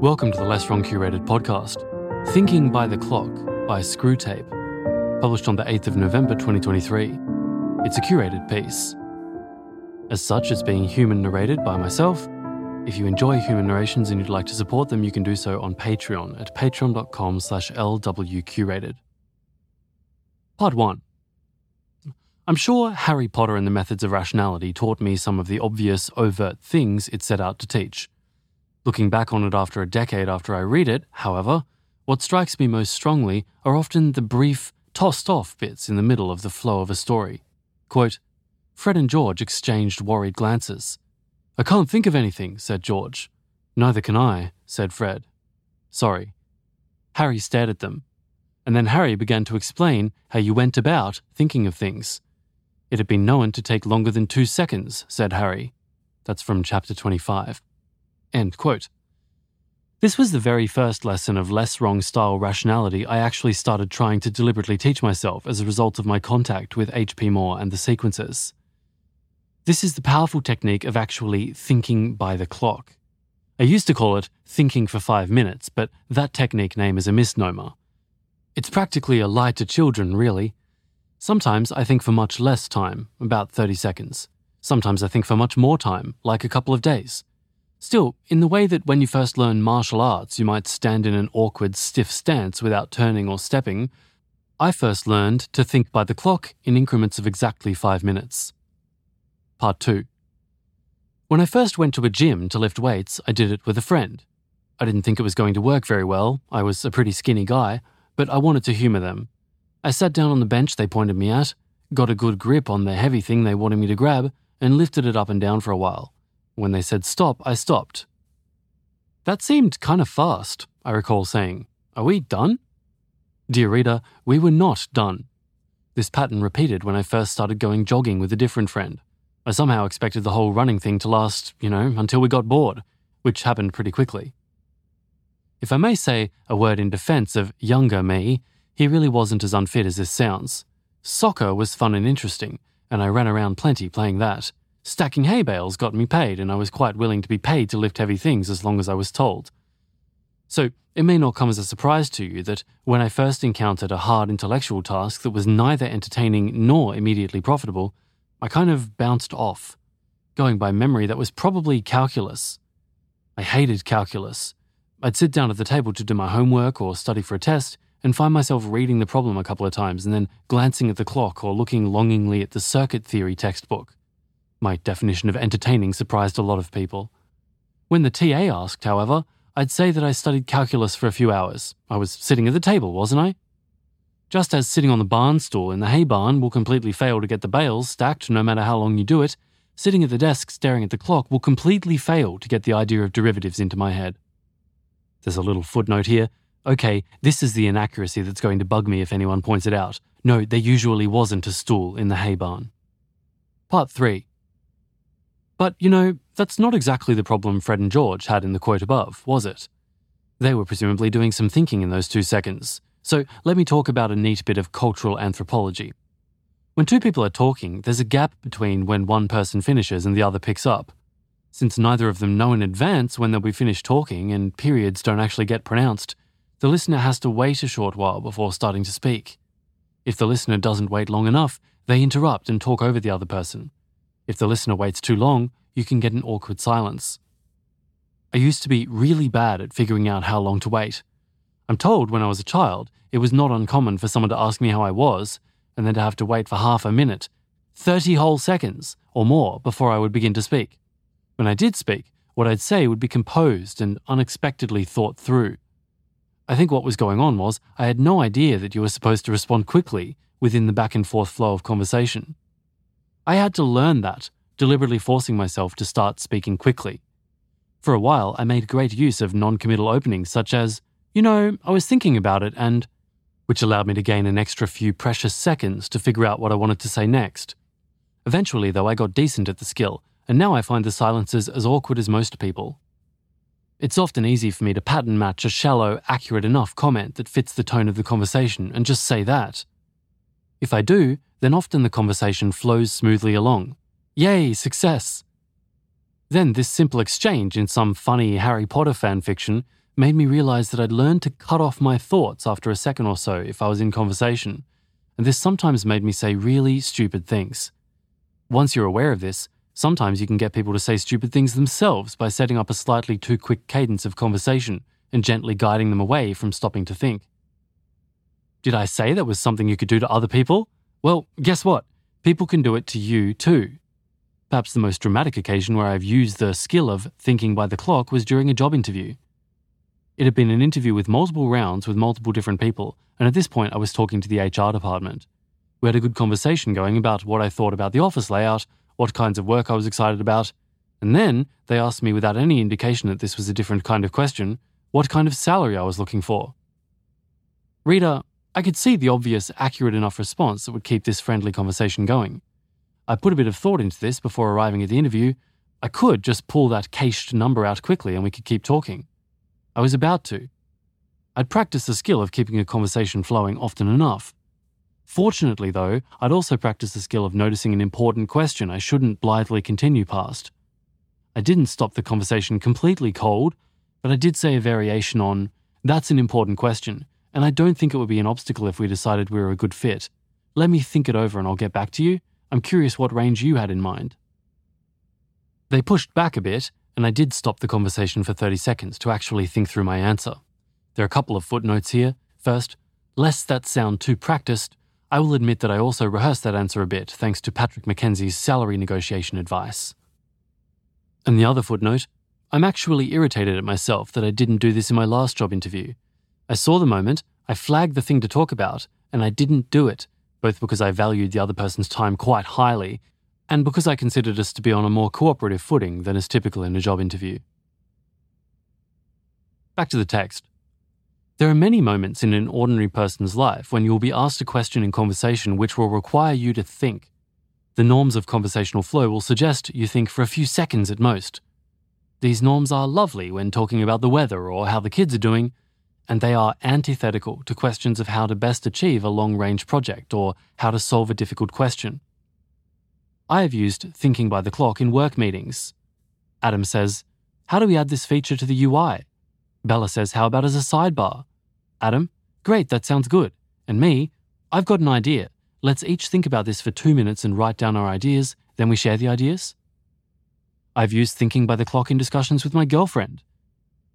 Welcome to the Less Wrong Curated podcast, Thinking by the Clock by Screwtape, published on the 8th of November 2023. It's a curated piece. As such, it's being human narrated by myself. If you enjoy human narrations and you'd like to support them, you can do so on Patreon at patreon.com slash lwcurated. Part 1. I'm sure Harry Potter and the Methods of Rationality taught me some of the obvious, overt things it set out to teach. Looking back on it after a decade after I read it, however, what strikes me most strongly are often the brief, tossed off bits in the middle of the flow of a story. Quote, Fred and George exchanged worried glances. I can't think of anything, said George. Neither can I, said Fred. Sorry. Harry stared at them, and then Harry began to explain how you went about thinking of things. It had been known to take longer than two seconds, said Harry. That's from chapter 25. End quote. This was the very first lesson of less wrong style rationality I actually started trying to deliberately teach myself as a result of my contact with HPMOR and the sequences. This is the powerful technique of actually thinking by the clock. I used to call it thinking for five minutes, but that technique name is a misnomer. It's practically a lie to children, really. Sometimes I think for much less time, about 30 seconds. Sometimes I think for much more time, like a couple of days. Still, in the way that when you first learn martial arts, you might stand in an awkward, stiff stance without turning or stepping, I first learned to think by the clock in increments of exactly five minutes. Part 2 When I first went to a gym to lift weights, I did it with a friend. I didn't think it was going to work very well, I was a pretty skinny guy, but I wanted to humour them. I sat down on the bench they pointed me at, got a good grip on the heavy thing they wanted me to grab, and lifted it up and down for a while. When they said stop, I stopped. That seemed kind of fast, I recall saying. Are we done? Dear reader, we were not done. This pattern repeated when I first started going jogging with a different friend. I somehow expected the whole running thing to last, you know, until we got bored, which happened pretty quickly. If I may say a word in defense of younger me, he really wasn't as unfit as this sounds. Soccer was fun and interesting, and I ran around plenty playing that. Stacking hay bales got me paid, and I was quite willing to be paid to lift heavy things as long as I was told. So, it may not come as a surprise to you that when I first encountered a hard intellectual task that was neither entertaining nor immediately profitable, I kind of bounced off. Going by memory, that was probably calculus. I hated calculus. I'd sit down at the table to do my homework or study for a test and find myself reading the problem a couple of times and then glancing at the clock or looking longingly at the circuit theory textbook. My definition of entertaining surprised a lot of people. When the TA asked, however, I'd say that I studied calculus for a few hours. I was sitting at the table, wasn't I? Just as sitting on the barn stool in the hay barn will completely fail to get the bales stacked no matter how long you do it, sitting at the desk staring at the clock will completely fail to get the idea of derivatives into my head. There's a little footnote here. Okay, this is the inaccuracy that's going to bug me if anyone points it out. No, there usually wasn't a stool in the hay barn. Part 3 but, you know, that's not exactly the problem Fred and George had in the quote above, was it? They were presumably doing some thinking in those two seconds. So let me talk about a neat bit of cultural anthropology. When two people are talking, there's a gap between when one person finishes and the other picks up. Since neither of them know in advance when they'll be finished talking and periods don't actually get pronounced, the listener has to wait a short while before starting to speak. If the listener doesn't wait long enough, they interrupt and talk over the other person. If the listener waits too long, you can get an awkward silence. I used to be really bad at figuring out how long to wait. I'm told when I was a child, it was not uncommon for someone to ask me how I was, and then to have to wait for half a minute, 30 whole seconds, or more before I would begin to speak. When I did speak, what I'd say would be composed and unexpectedly thought through. I think what was going on was I had no idea that you were supposed to respond quickly within the back and forth flow of conversation. I had to learn that, deliberately forcing myself to start speaking quickly. For a while, I made great use of non committal openings such as, you know, I was thinking about it and, which allowed me to gain an extra few precious seconds to figure out what I wanted to say next. Eventually, though, I got decent at the skill, and now I find the silences as awkward as most people. It's often easy for me to pattern match a shallow, accurate enough comment that fits the tone of the conversation and just say that. If I do, then often the conversation flows smoothly along. Yay, success! Then this simple exchange in some funny Harry Potter fan fiction made me realize that I'd learned to cut off my thoughts after a second or so if I was in conversation, and this sometimes made me say really stupid things. Once you're aware of this, sometimes you can get people to say stupid things themselves by setting up a slightly too quick cadence of conversation and gently guiding them away from stopping to think. Did I say that was something you could do to other people? Well, guess what? People can do it to you too. Perhaps the most dramatic occasion where I've used the skill of thinking by the clock was during a job interview. It had been an interview with multiple rounds with multiple different people, and at this point I was talking to the HR department. We had a good conversation going about what I thought about the office layout, what kinds of work I was excited about, and then they asked me without any indication that this was a different kind of question, what kind of salary I was looking for. Reader, I could see the obvious, accurate enough response that would keep this friendly conversation going. I put a bit of thought into this before arriving at the interview. I could just pull that cached number out quickly and we could keep talking. I was about to. I'd practiced the skill of keeping a conversation flowing often enough. Fortunately, though, I'd also practiced the skill of noticing an important question I shouldn't blithely continue past. I didn't stop the conversation completely cold, but I did say a variation on, That's an important question, and I don't think it would be an obstacle if we decided we were a good fit. Let me think it over and I'll get back to you. I'm curious what range you had in mind. They pushed back a bit, and I did stop the conversation for 30 seconds to actually think through my answer. There are a couple of footnotes here. First, lest that sound too practiced, I will admit that I also rehearsed that answer a bit thanks to Patrick McKenzie's salary negotiation advice. And the other footnote, I'm actually irritated at myself that I didn't do this in my last job interview. I saw the moment, I flagged the thing to talk about, and I didn't do it, both because I valued the other person's time quite highly and because I considered us to be on a more cooperative footing than is typical in a job interview. Back to the text. There are many moments in an ordinary person's life when you will be asked a question in conversation which will require you to think. The norms of conversational flow will suggest you think for a few seconds at most. These norms are lovely when talking about the weather or how the kids are doing, and they are antithetical to questions of how to best achieve a long range project or how to solve a difficult question. I have used thinking by the clock in work meetings. Adam says, How do we add this feature to the UI? Bella says, How about as a sidebar? Adam, Great, that sounds good. And me, I've got an idea. Let's each think about this for two minutes and write down our ideas, then we share the ideas. I've used thinking by the clock in discussions with my girlfriend.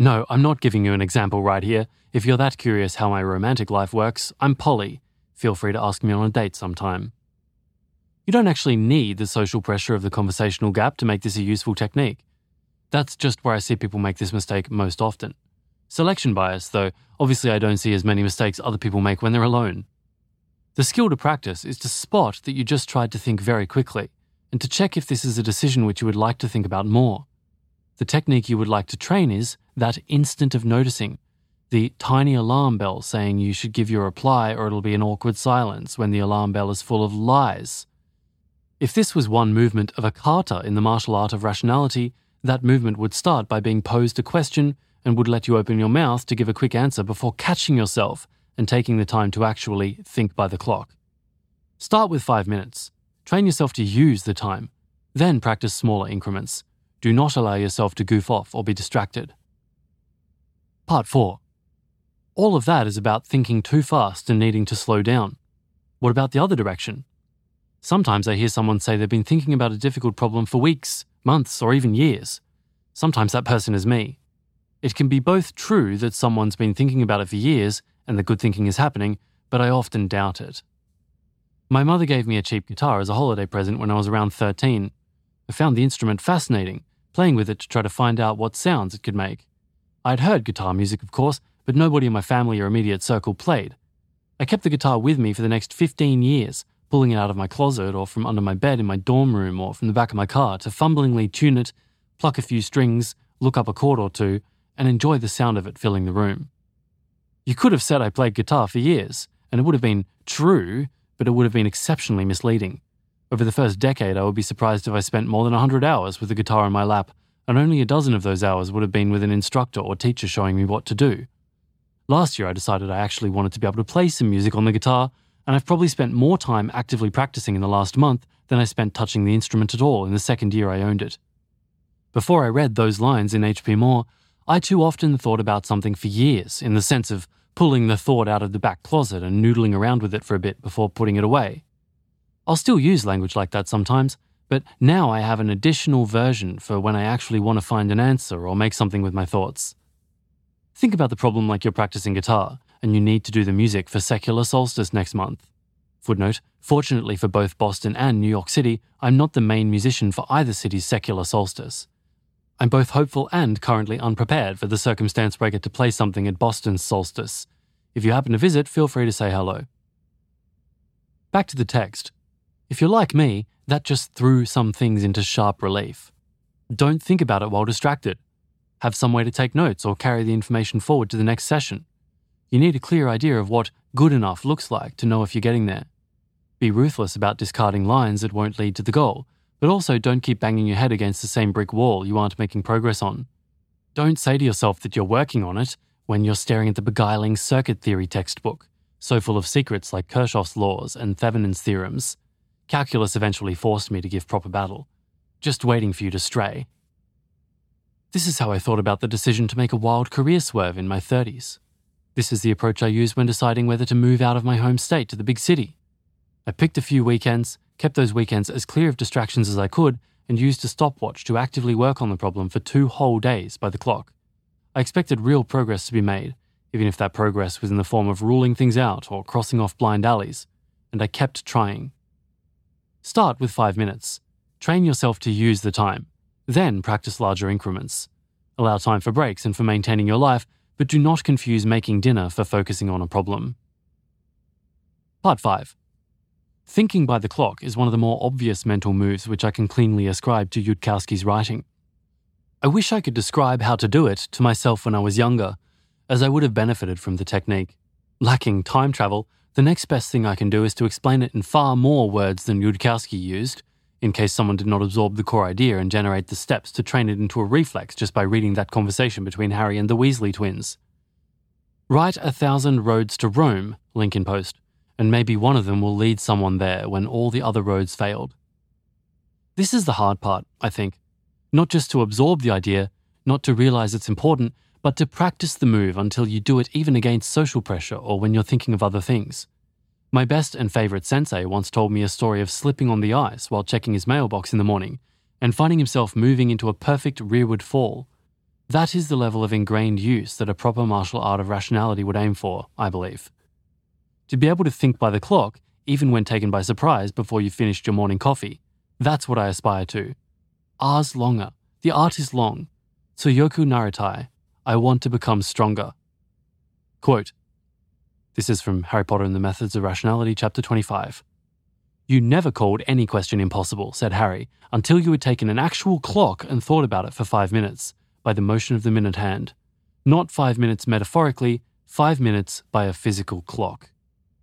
No, I'm not giving you an example right here. If you're that curious how my romantic life works, I'm poly. Feel free to ask me on a date sometime. You don't actually need the social pressure of the conversational gap to make this a useful technique. That's just where I see people make this mistake most often. Selection bias, though, obviously I don't see as many mistakes other people make when they're alone. The skill to practice is to spot that you just tried to think very quickly, and to check if this is a decision which you would like to think about more. The technique you would like to train is that instant of noticing, the tiny alarm bell saying you should give your reply or it'll be an awkward silence when the alarm bell is full of lies. If this was one movement of a kata in the martial art of rationality, that movement would start by being posed a question and would let you open your mouth to give a quick answer before catching yourself and taking the time to actually think by the clock. Start with five minutes. Train yourself to use the time. Then practice smaller increments. Do not allow yourself to goof off or be distracted. Part 4. All of that is about thinking too fast and needing to slow down. What about the other direction? Sometimes I hear someone say they've been thinking about a difficult problem for weeks, months, or even years. Sometimes that person is me. It can be both true that someone's been thinking about it for years and the good thinking is happening, but I often doubt it. My mother gave me a cheap guitar as a holiday present when I was around 13. I found the instrument fascinating playing with it to try to find out what sounds it could make. I'd heard guitar music, of course, but nobody in my family or immediate circle played. I kept the guitar with me for the next 15 years, pulling it out of my closet or from under my bed in my dorm room or from the back of my car to fumblingly tune it, pluck a few strings, look up a chord or two, and enjoy the sound of it filling the room. You could have said I played guitar for years, and it would have been true, but it would have been exceptionally misleading. Over the first decade, I would be surprised if I spent more than 100 hours with a guitar in my lap, and only a dozen of those hours would have been with an instructor or teacher showing me what to do. Last year, I decided I actually wanted to be able to play some music on the guitar, and I've probably spent more time actively practicing in the last month than I spent touching the instrument at all in the second year I owned it. Before I read those lines in HPMOR, I too often thought about something for years, in the sense of pulling the thought out of the back closet and noodling around with it for a bit before putting it away. I'll still use language like that sometimes, but now I have an additional version for when I actually want to find an answer or make something with my thoughts. Think about the problem like you're practicing guitar and you need to do the music for secular solstice next month. Footnote Fortunately for both Boston and New York City, I'm not the main musician for either city's secular solstice. I'm both hopeful and currently unprepared for the circumstance where I get to play something at Boston's solstice. If you happen to visit, feel free to say hello. Back to the text. If you're like me, that just threw some things into sharp relief. Don't think about it while distracted. Have some way to take notes or carry the information forward to the next session. You need a clear idea of what good enough looks like to know if you're getting there. Be ruthless about discarding lines that won't lead to the goal but also don't keep banging your head against the same brick wall you aren't making progress on. Don't say to yourself that you're working on it when you're staring at the beguiling circuit theory textbook, so full of secrets like Kirchhoff's laws and Thevenin's theorems. Calculus eventually forced me to give proper battle, just waiting for you to stray. This is how I thought about the decision to make a wild career swerve in my 30s. This is the approach I used when deciding whether to move out of my home state to the big city. I picked a few weekends, kept those weekends as clear of distractions as I could, and used a stopwatch to actively work on the problem for two whole days by the clock. I expected real progress to be made, even if that progress was in the form of ruling things out or crossing off blind alleys, and I kept trying. Start with five minutes. Train yourself to use the time. Then practice larger increments. Allow time for breaks and for maintaining your life, but do not confuse making dinner for focusing on a problem. Part 5 Thinking by the clock is one of the more obvious mental moves which I can cleanly ascribe to Yudkowsky's writing. I wish I could describe how to do it to myself when I was younger, as I would have benefited from the technique. Lacking time travel, the next best thing I can do is to explain it in far more words than Yudkowsky used, in case someone did not absorb the core idea and generate the steps to train it into a reflex just by reading that conversation between Harry and the Weasley twins. Write a thousand roads to Rome, Lincoln Post and maybe one of them will lead someone there when all the other roads failed. This is the hard part, I think. Not just to absorb the idea, not to realize it's important, but to practice the move until you do it even against social pressure or when you're thinking of other things. My best and favorite sensei once told me a story of slipping on the ice while checking his mailbox in the morning and finding himself moving into a perfect rearward fall. That is the level of ingrained use that a proper martial art of rationality would aim for, I believe. To be able to think by the clock, even when taken by surprise before you've finished your morning coffee, that's what I aspire to. Ars longa. The art is long. Tsuyoku naritai. I want to become stronger. Quote This is from Harry Potter and the Methods of Rationality, Chapter 25. You never called any question impossible, said Harry, until you had taken an actual clock and thought about it for five minutes, by the motion of the minute hand. Not five minutes metaphorically, five minutes by a physical clock.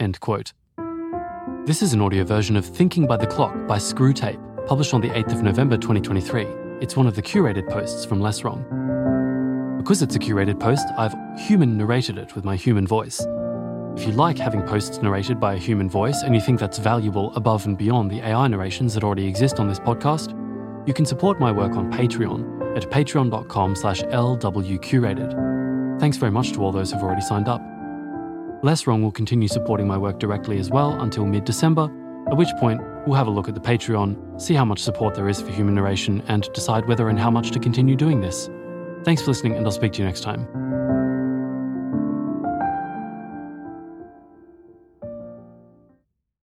End quote. This is an audio version of Thinking by the Clock by Screwtape, published on the 8th of November 2023. It's one of the curated posts from Less Wrong. Because it's a curated post, I've human narrated it with my human voice. If you like having posts narrated by a human voice and you think that's valuable above and beyond the AI narrations that already exist on this podcast, you can support my work on Patreon at patreon.com slash lwcurated. Thanks very much to all those who've already signed up. Less Wrong will continue supporting my work directly as well until mid December, at which point we'll have a look at the Patreon, see how much support there is for human narration, and decide whether and how much to continue doing this. Thanks for listening, and I'll speak to you next time.